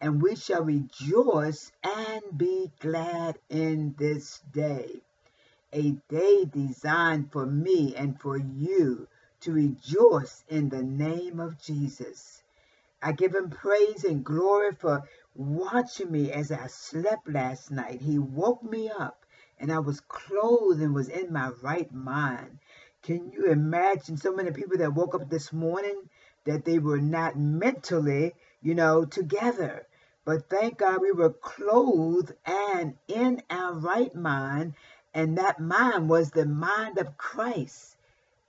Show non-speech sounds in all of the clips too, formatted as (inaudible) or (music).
and we shall rejoice and be glad in this day. A day designed for me and for you to rejoice in the name of Jesus. I give him praise and glory for watching me as I slept last night. He woke me up and I was clothed and was in my right mind. Can you imagine so many people that woke up this morning that they were not mentally, you know, together. But thank God we were clothed and in our right mind, and that mind was the mind of Christ.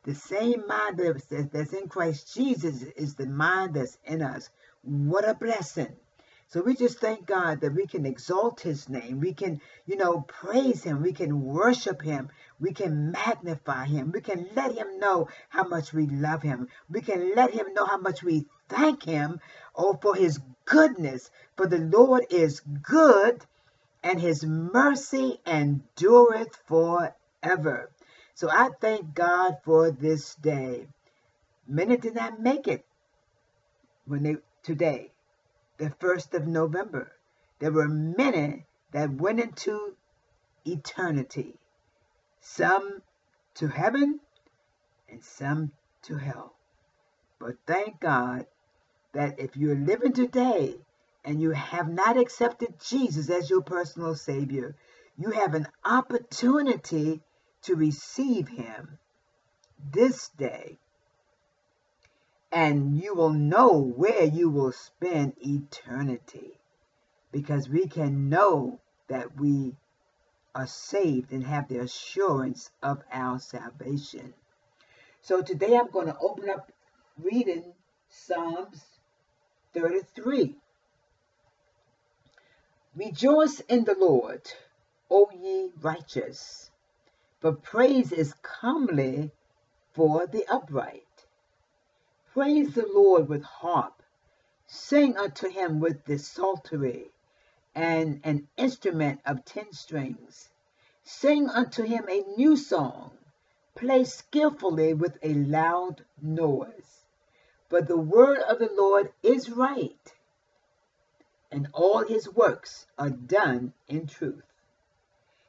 The same mind that's in Christ Jesus is the mind that's in us. What a blessing. So we just thank God that we can exalt his name. We can, you know, praise him. We can worship him. We can magnify him. We can let him know how much we love him. We can let him know how much we thank him oh, for his goodness. For the Lord is good and his mercy endureth forever. So I thank God for this day. Many did not make it when they today the 1st of November. There were many that went into eternity, some to heaven and some to hell. But thank God that if you're living today and you have not accepted Jesus as your personal Savior, you have an opportunity to receive Him this day and you will know where you will spend eternity because we can know that we are saved and have the assurance of our salvation. So today I'm going to open up reading Psalms 33. Rejoice in the Lord, O ye righteous, for praise is comely for the upright. Praise the Lord with harp. Sing unto him with the psaltery and an instrument of ten strings. Sing unto him a new song. Play skillfully with a loud noise. For the word of the Lord is right, and all his works are done in truth.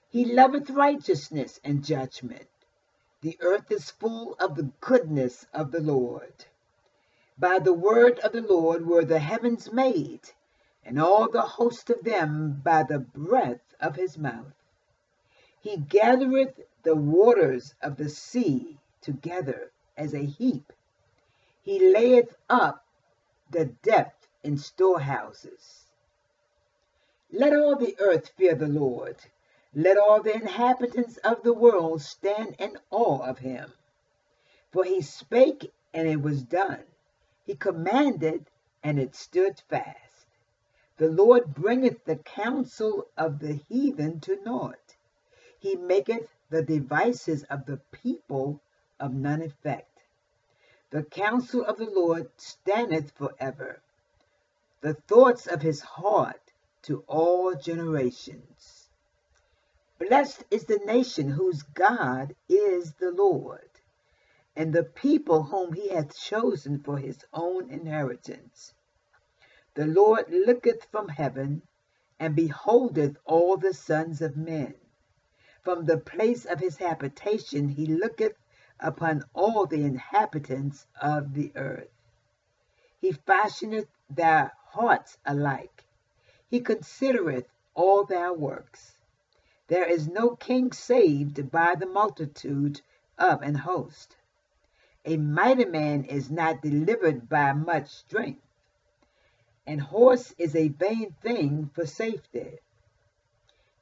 He loveth righteousness and judgment. The earth is full of the goodness of the Lord. By the word of the Lord were the heavens made, and all the host of them by the breath of his mouth. He gathereth the waters of the sea together as a heap. He layeth up the depth in storehouses. Let all the earth fear the Lord. Let all the inhabitants of the world stand in awe of him. For he spake, and it was done. He commanded, and it stood fast. The Lord bringeth the counsel of the heathen to naught. He maketh the devices of the people of none effect. The counsel of the Lord standeth forever, the thoughts of his heart to all generations. Blessed is the nation whose God is the Lord and the people whom he hath chosen for his own inheritance. The Lord looketh from heaven, and beholdeth all the sons of men. From the place of his habitation he looketh upon all the inhabitants of the earth. He fashioneth their hearts alike. He considereth all their works. There is no king saved by the multitude of an host. A mighty man is not delivered by much strength, and horse is a vain thing for safety.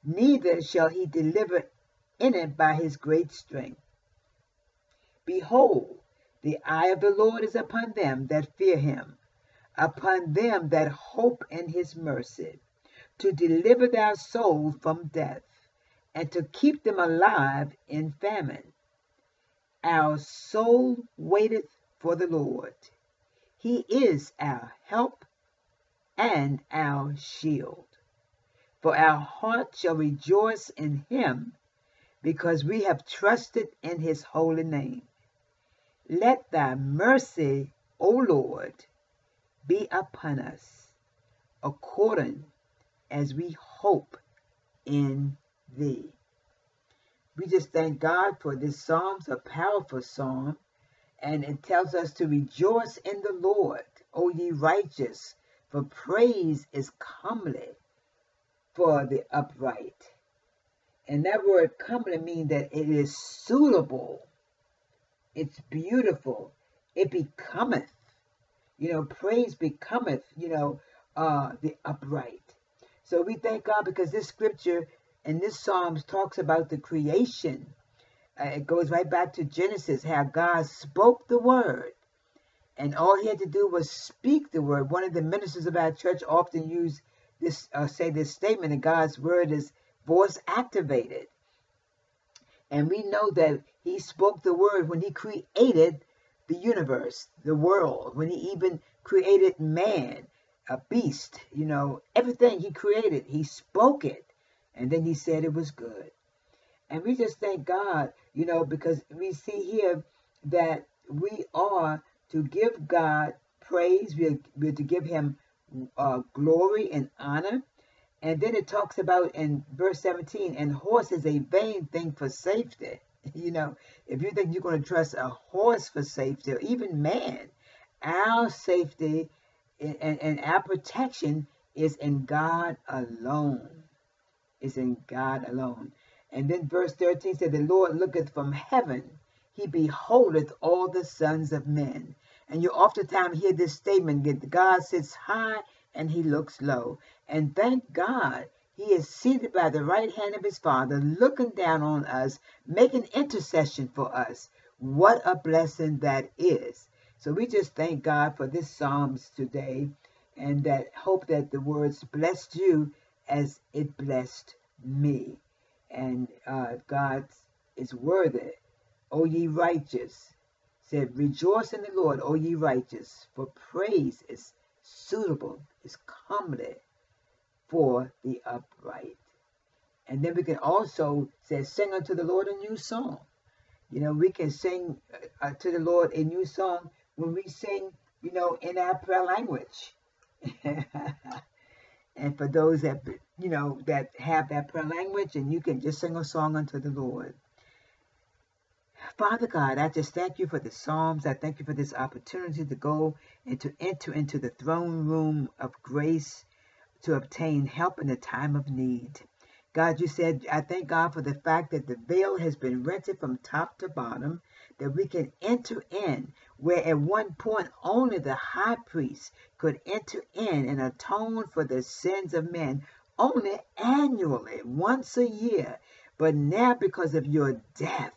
Neither shall he deliver in it by his great strength. Behold, the eye of the Lord is upon them that fear him, upon them that hope in his mercy, to deliver their souls from death, and to keep them alive in famine. Our soul waiteth for the Lord. He is our help and our shield. For our heart shall rejoice in him, because we have trusted in his holy name. Let thy mercy, O Lord, be upon us, according as we hope in thee. We just thank God for this psalm's a powerful psalm, and it tells us to rejoice in the Lord, O ye righteous, for praise is comely for the upright. And that word comely means that it is suitable, it's beautiful, it becometh. You know, praise becometh, you know, uh, the upright. So we thank God because this scripture and this Psalms talks about the creation. Uh, it goes right back to Genesis, how God spoke the word. And all he had to do was speak the word. One of the ministers of our church often use this, uh, say this statement that God's word is voice activated. And we know that he spoke the word when he created the universe, the world, when he even created man a beast, you know, everything he created, he spoke it. And then he said it was good. And we just thank God, you know, because we see here that we are to give God praise, we're, we're to give him uh, glory and honor. And then it talks about in verse 17, and horse is a vain thing for safety. (laughs) You know, if you think you're going to trust a horse for safety, or even man, our safety and, and our protection is in God alone. Is in God alone. And then verse 13 said, The Lord looketh from heaven, he beholdeth all the sons of men. And you oftentimes hear this statement that God sits high and he looks low. And thank God he is seated by the right hand of his Father, looking down on us, making intercession for us. What a blessing that is. So we just thank God for this Psalms today and that hope that the words blessed you as it blessed me. And uh, God is worthy. O ye righteous, said, Rejoice in the Lord, O ye righteous, for praise is suitable, is comely for the upright. And then we can also say, Sing unto the Lord a new song. You know, we can sing uh, to the Lord a new song when we sing, you know, in our prayer language. (laughs) and for those that, you know, that have that prayer language, and you can just sing a song unto the Lord. Father God, I just thank you for the Psalms. I thank you for this opportunity to go and to enter into the throne room of grace to obtain help in the time of need. God, you said, I thank God for the fact that the veil has been rented from top to bottom, that we can enter in where at one point only the high priest could enter in and atone for the sins of men only annually, once a year. But now, because of your death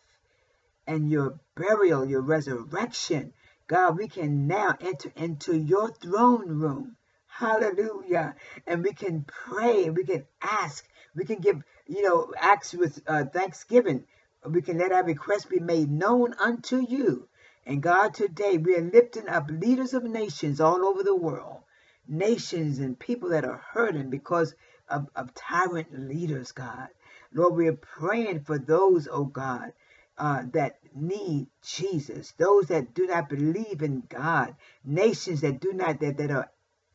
and your burial, your resurrection, God, we can now enter into your throne room. Hallelujah. And we can pray, we can ask, we can give, you know, acts with uh, thanksgiving. We can let our requests be made known unto you. And God, today we are lifting up leaders of nations all over the world, nations and people that are hurting because of, of tyrant leaders, God. Lord, we are praying for those, oh God, uh, that need Jesus, those that do not believe in God, nations that do not, that, that are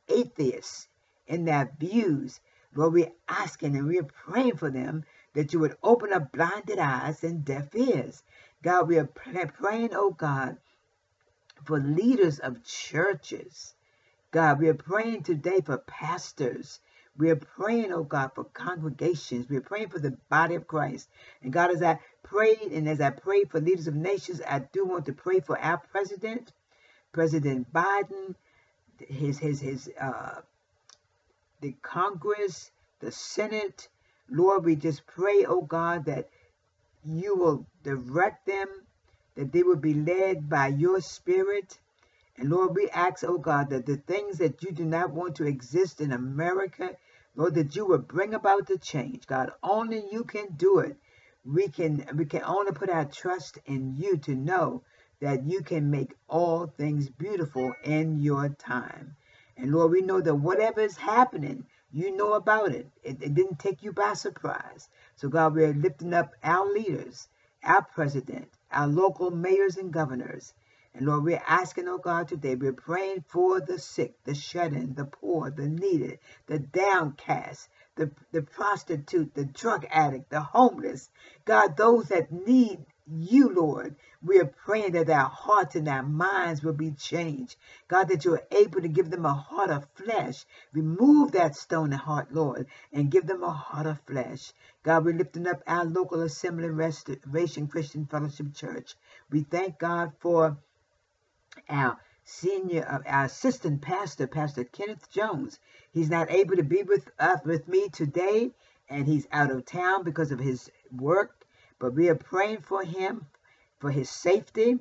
atheists in their views. Lord, we're asking and we're praying for them that you would open up blinded eyes and deaf ears. God, we are praying, oh God, for leaders of churches. God, we are praying today for pastors. We are praying, oh God, for congregations. We are praying for the body of Christ. And God, as I prayed and as I pray for leaders of nations, I do want to pray for our president, President Biden, his his his uh, the Congress, the Senate. Lord, we just pray, oh God, that you will direct them, that they will be led by your spirit. And Lord, we ask, oh God, that the things that you do not want to exist in America, Lord, that you would bring about the change. God, only you can do it. We can we can only put our trust in you to know that you can make all things beautiful in your time. And Lord, we know that whatever is happening, you know about it. it. It didn't take you by surprise. So God, we're lifting up our leaders, our president, our local mayors and governors, and Lord, we're asking, oh God, today, we're praying for the sick, the shut in, the poor, the needed, the downcast, the, the prostitute, the drug addict, the homeless. God, those that need you, Lord. We are praying that our hearts and our minds will be changed. God, that you are able to give them a heart of flesh. Remove that stony heart, Lord, and give them a heart of flesh. God, we're lifting up our local assembly restoration Christian Fellowship Church. We thank God for our senior, uh, our assistant pastor, Pastor Kenneth Jones. He's not able to be with us with me today, and he's out of town because of his work. But we are praying for him, for his safety.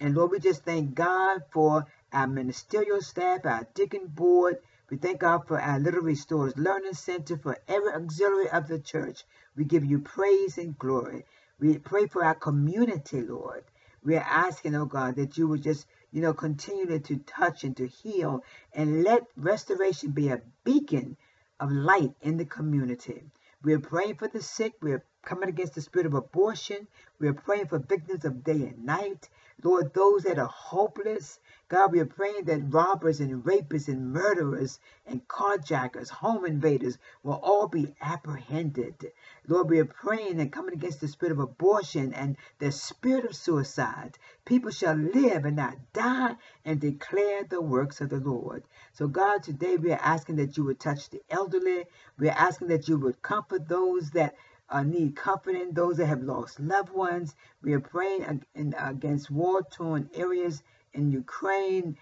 And Lord, we just thank God for our ministerial staff, our deacon board. We thank God for our Little Restores Learning Center, for every auxiliary of the church. We give you praise and glory. We pray for our community, Lord. We are asking, oh God, that you would just you know, continue to touch and to heal and let restoration be a beacon of light in the community. We're praying for the sick. We're coming against the spirit of abortion. We're praying for victims of day and night. Lord, those that are hopeless. God, we are praying that robbers and rapists and murderers and carjackers, home invaders will all be apprehended. Lord, we are praying and coming against the spirit of abortion and the spirit of suicide. People shall live and not die and declare the works of the Lord. So, God, today we are asking that you would touch the elderly. We are asking that you would comfort those that uh, need comforting, those that have lost loved ones. We are praying against war torn areas in Ukraine,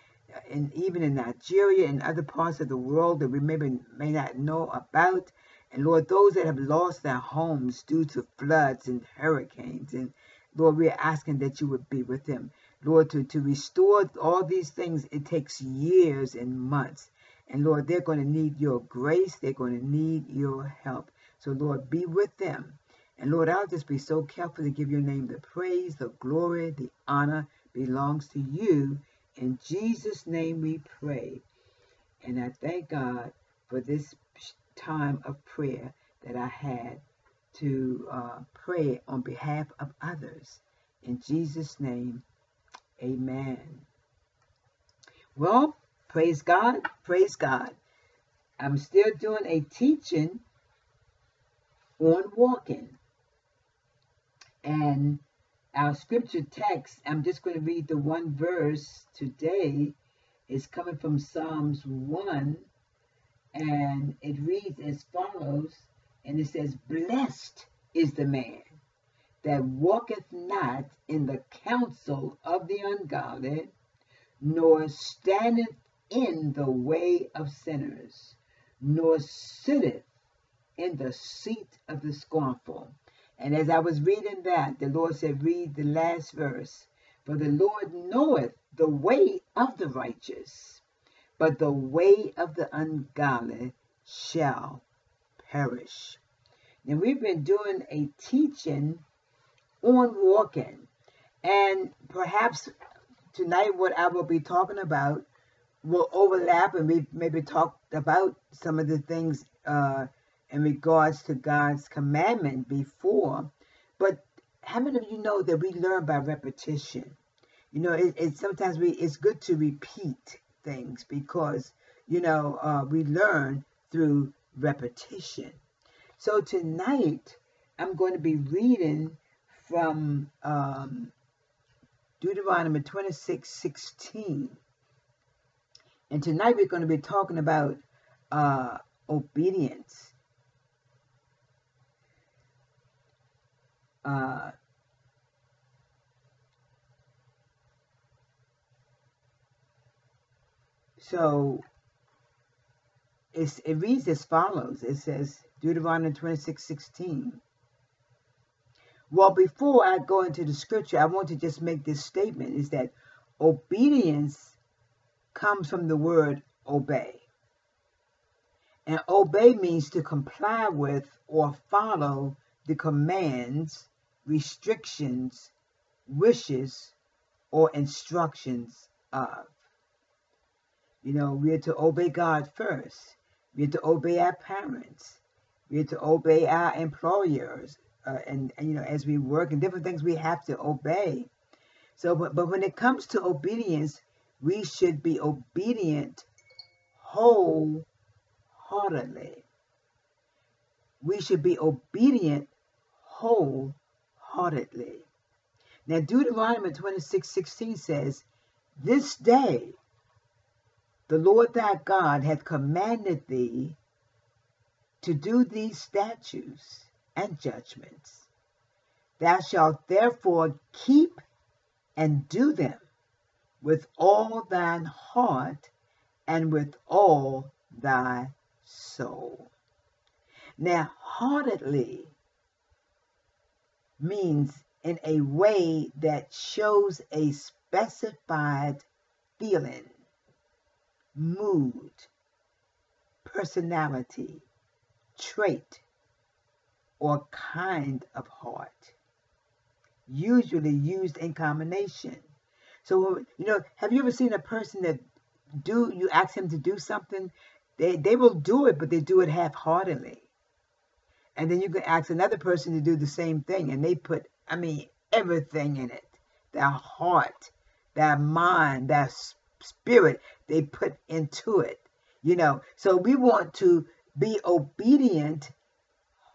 and even in Nigeria and other parts of the world that we maybe may not know about. And Lord, those that have lost their homes due to floods and hurricanes, and Lord, we're asking that you would be with them. Lord, to, to restore all these things, it takes years and months. And Lord, they're going to need your grace. They're going to need your help. So, Lord, be with them. And Lord, I'll just be so careful to give your name the praise, the glory, the honor belongs to you. In Jesus' name we pray. And I thank God for this time of prayer that I had to uh, pray on behalf of others. In Jesus' name, amen. Well, praise God, praise God. I'm still doing a teaching on walking. And our scripture text, I'm just going to read the one verse today, is coming from Psalms 1, and it reads as follows, and it says, Blessed is the man that walketh not in the counsel of the ungodly, nor standeth in the way of sinners, nor sitteth in the seat of the scornful. And as I was reading that, the Lord said, read the last verse. For the Lord knoweth the way of the righteous, but the way of the ungodly shall perish. And we've been doing a teaching on walking. And perhaps tonight what I will be talking about will overlap and we maybe talk about some of the things uh, in regards to God's commandment before. But how many of you know that we learn by repetition? You know, it, it sometimes we it's good to repeat things because you know uh, we learn through repetition. So tonight I'm going to be reading from um, Deuteronomy 26 16. And tonight we're going to be talking about uh, obedience. Uh, so it reads as follows. It says, Deuteronomy 26, 16. Well, before I go into the scripture, I want to just make this statement is that obedience comes from the word obey. And obey means to comply with or follow the commands, restrictions, wishes, or instructions of. You know, we are to obey God first. We are to obey our parents. We are to obey our employers. Uh, and, and, you know, as we work and different things, we have to obey. So, but, but when it comes to obedience, we should be obedient wholeheartedly. We should be obedient wholeheartedly. Now, Deuteronomy 26 16 says, This day the Lord thy God hath commanded thee to do these statutes and judgments. Thou shalt therefore keep and do them with all thine heart and with all thy soul. Now, heartedly means in a way that shows a specified feeling mood, personality, trait, or kind of heart, usually used in combination. So, you know, have you ever seen a person that do you ask him to do something, they, they will do it, but they do it half heartedly. And then you can ask another person to do the same thing, and they put, I mean, everything in it their heart, their mind, their spirit they put into it. You know, so we want to be obedient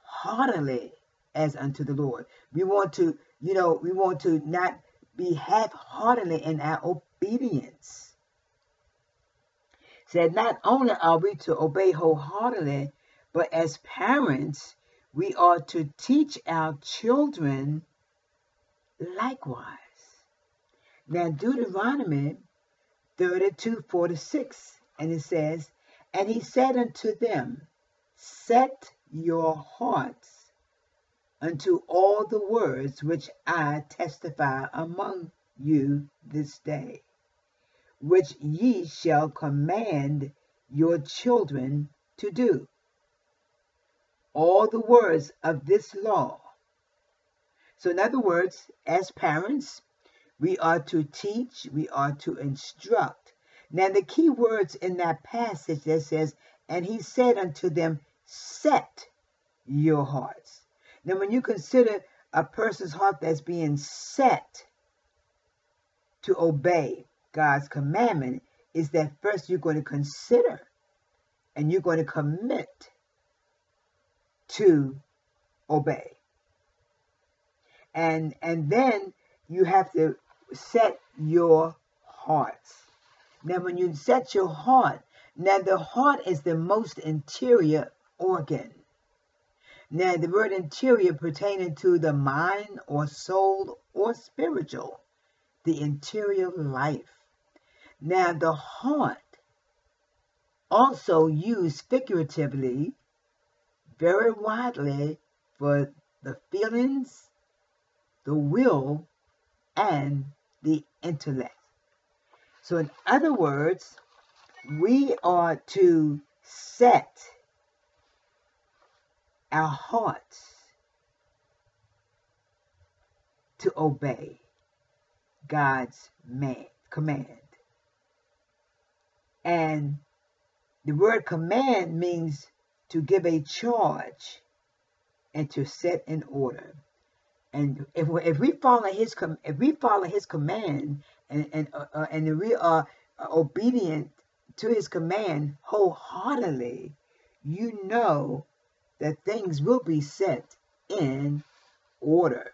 heartily as unto the Lord. We want to, you know, we want to not be half heartedly in our obedience. Said not only are we to obey wholeheartedly, but as parents, we are to teach our children likewise. Now, Deuteronomy 32 46. And it says, And he said unto them, Set your hearts unto all the words which I testify among you this day, which ye shall command your children to do. All the words of this law. So, in other words, as parents, we are to teach, we are to instruct. Now, the key words in that passage that says, And he said unto them, Set your hearts. Now, when you consider a person's heart that's being set to obey God's commandment, is that first you're going to consider and you're going to commit to obey. And and then you have to set your hearts. Now, when you set your heart, now the heart is the most interior organ. Now, the word interior pertaining to the mind or soul or spiritual, the interior life. Now, the heart, also used figuratively, very widely for the feelings, the will, and the intellect. So, in other words, we are to set our hearts to obey God's man, command. And the word command means to give a charge and to set in order. And if, if we follow his com- if we follow his command and and uh, uh, and we are obedient to his command wholeheartedly, you know that things will be set in order.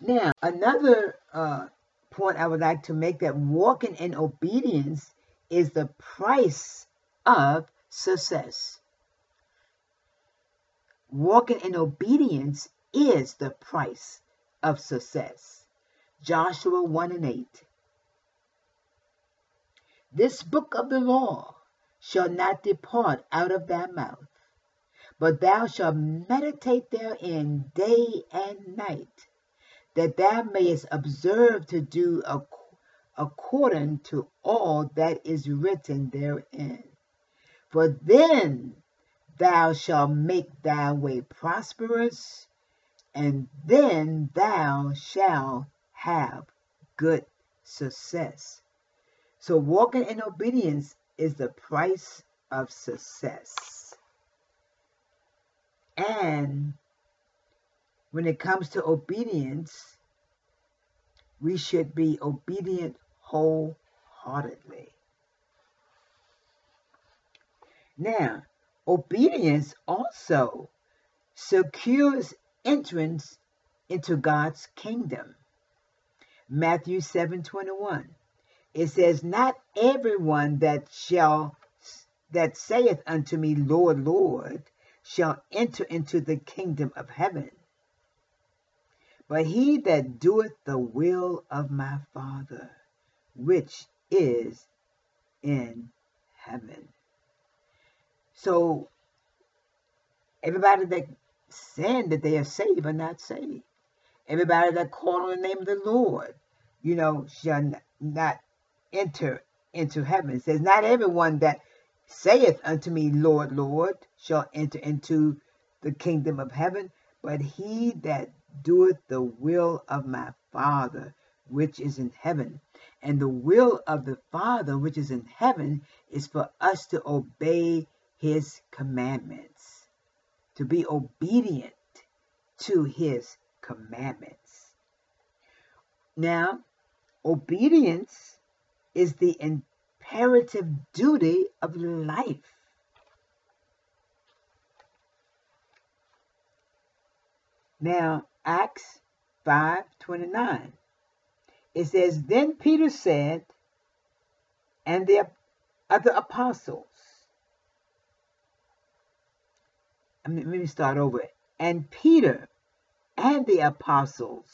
Now, another uh, point I would like to make that walking in obedience is the price of success. Walking in obedience is the price of success. Joshua 1 and 8. This book of the law shall not depart out of thy mouth, but thou shalt meditate therein day and night, that thou mayest observe to do according to all that is written therein. For then thou shalt make thy way prosperous, and then thou shalt have good success. So, walking in obedience is the price of success. And when it comes to obedience, we should be obedient wholeheartedly. Now, obedience also secures entrance into God's kingdom. Matthew 7:21. It says, Not everyone that shall that saith unto me, Lord, Lord, shall enter into the kingdom of heaven, but he that doeth the will of my Father, which is in heaven. So everybody that saying that they are saved are not saved. Everybody that call on the name of the Lord, you know, shall not enter into heaven. It says, Not everyone that saith unto me, Lord, Lord, shall enter into the kingdom of heaven, but he that doeth the will of my Father, which is in heaven. And the will of the Father, which is in heaven, is for us to obey his commandments, to be obedient to his commandments. Now, obedience is the imperative duty of life. Now, Acts 5:29. It says, Then Peter said, and the other apostles, I mean, let me start over. And Peter and the apostles.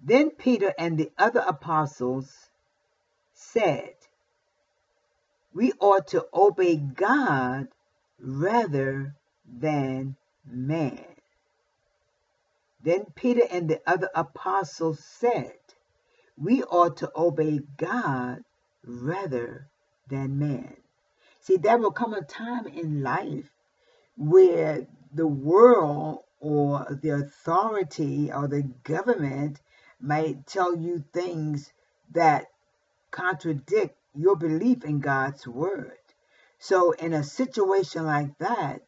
Then Peter and the other apostles said, We ought to obey God rather than man. Then Peter and the other apostles said, We ought to obey God rather than man. See, there will come a time in life where the world or the authority or the government might tell you things that contradict your belief in God's word. So, in a situation like that,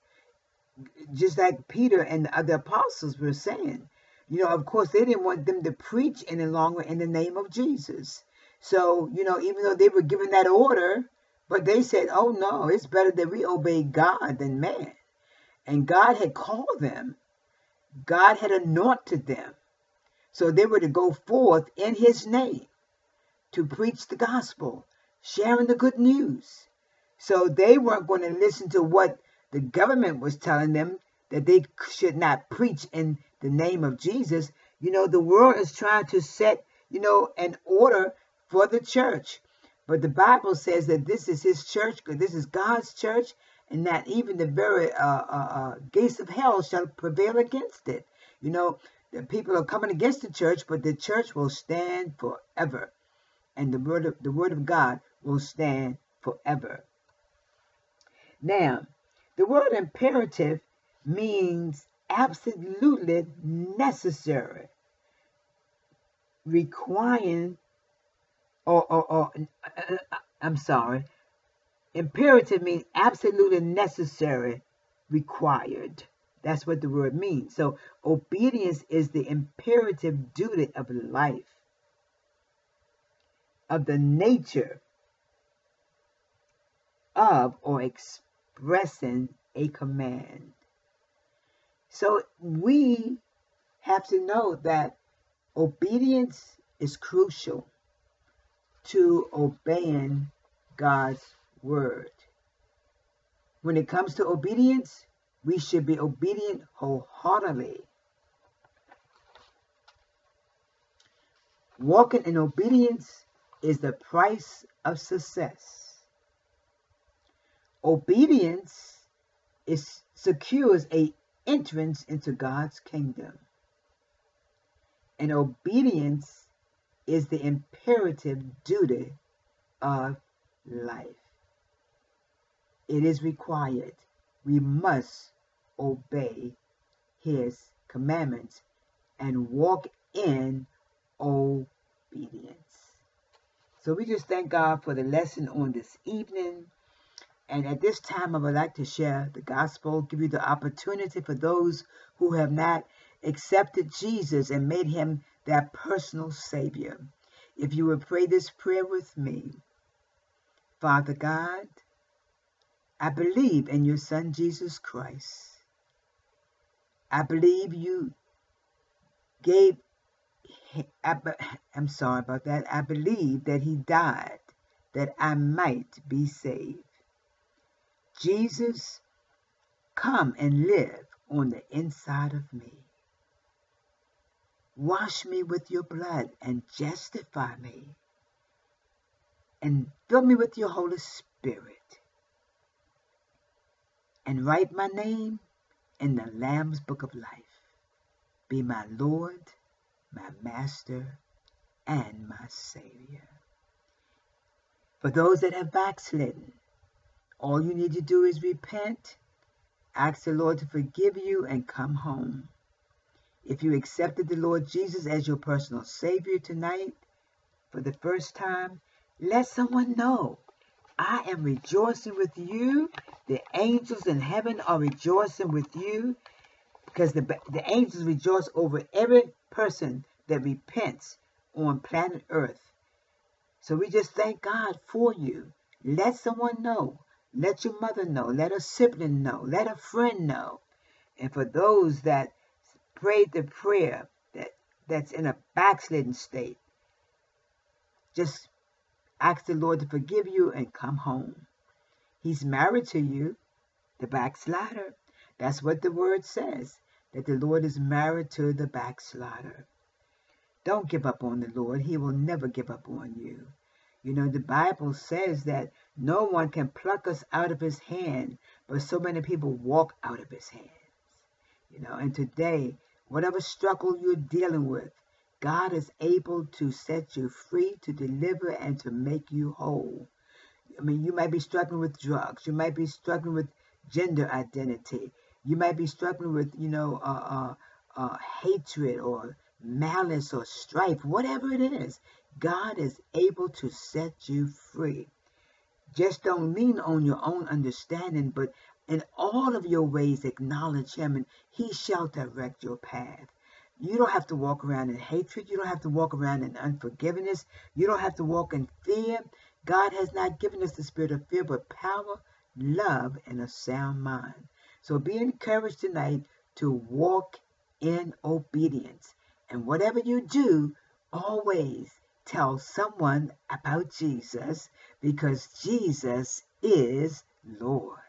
just like Peter and the other apostles were saying, you know, of course, they didn't want them to preach any longer in the name of Jesus. So, you know, even though they were given that order, but they said, oh no, it's better that we obey God than man. And God had called them, God had anointed them. So they were to go forth in his name to preach the gospel, sharing the good news. So they weren't going to listen to what the government was telling them that they should not preach in the name of Jesus. You know, the world is trying to set, you know, an order for the church. But the Bible says that this is his church, this is God's church, and that even the very uh, uh, uh, gates of hell shall prevail against it. You know, the people are coming against the church, but the church will stand forever. And the word of, the word of God will stand forever. Now, the word imperative means absolutely necessary, requiring or, or, or uh, uh, I'm sorry, imperative means absolutely necessary, required. That's what the word means. So obedience is the imperative duty of life, of the nature of or expressing a command. So we have to know that obedience is crucial to obeying God's word. When it comes to obedience, we should be obedient wholeheartedly. Walking in obedience is the price of success. Obedience is secures a entrance into God's kingdom. And obedience is the imperative duty of life. It is required. We must obey his commandments and walk in obedience. So we just thank God for the lesson on this evening. And at this time, I would like to share the gospel, give you the opportunity for those who have not accepted Jesus and made him their personal Savior. If you would pray this prayer with me Father God, I believe in your Son Jesus Christ. I believe you gave, I'm sorry about that. I believe that he died that I might be saved. Jesus, come and live on the inside of me. Wash me with your blood and justify me. And fill me with your Holy Spirit. And write my name in the Lamb's Book of Life. Be my Lord, my Master, and my Savior. For those that have backslidden, all you need to do is repent, ask the Lord to forgive you, and come home. If you accepted the Lord Jesus as your personal Savior tonight for the first time, let someone know. I am rejoicing with you. The angels in heaven are rejoicing with you because the, the angels rejoice over every person that repents on planet Earth. So we just thank God for you. Let someone know. Let your mother know. Let a sibling know. Let a friend know. And for those that prayed the prayer that, that's in a backslidden state, just ask the Lord to forgive you and come home. He's married to you, the backslider. That's what the word says, that the Lord is married to the backslider. Don't give up on the Lord. He will never give up on you. You know, the Bible says that no one can pluck us out of his hand, but so many people walk out of his hands. You know, and today Whatever struggle you're dealing with, God is able to set you free, to deliver, and to make you whole. I mean, you might be struggling with drugs. You might be struggling with gender identity. You might be struggling with, you know, uh, uh, uh, hatred or malice or strife, whatever it is. God is able to set you free. Just don't lean on your own understanding, but in all of your ways, acknowledge him, and he shall direct your path. You don't have to walk around in hatred. You don't have to walk around in unforgiveness. You don't have to walk in fear. God has not given us the spirit of fear, but power, love, and a sound mind. So be encouraged tonight to walk in obedience. And whatever you do, always tell someone about Jesus because Jesus is Lord.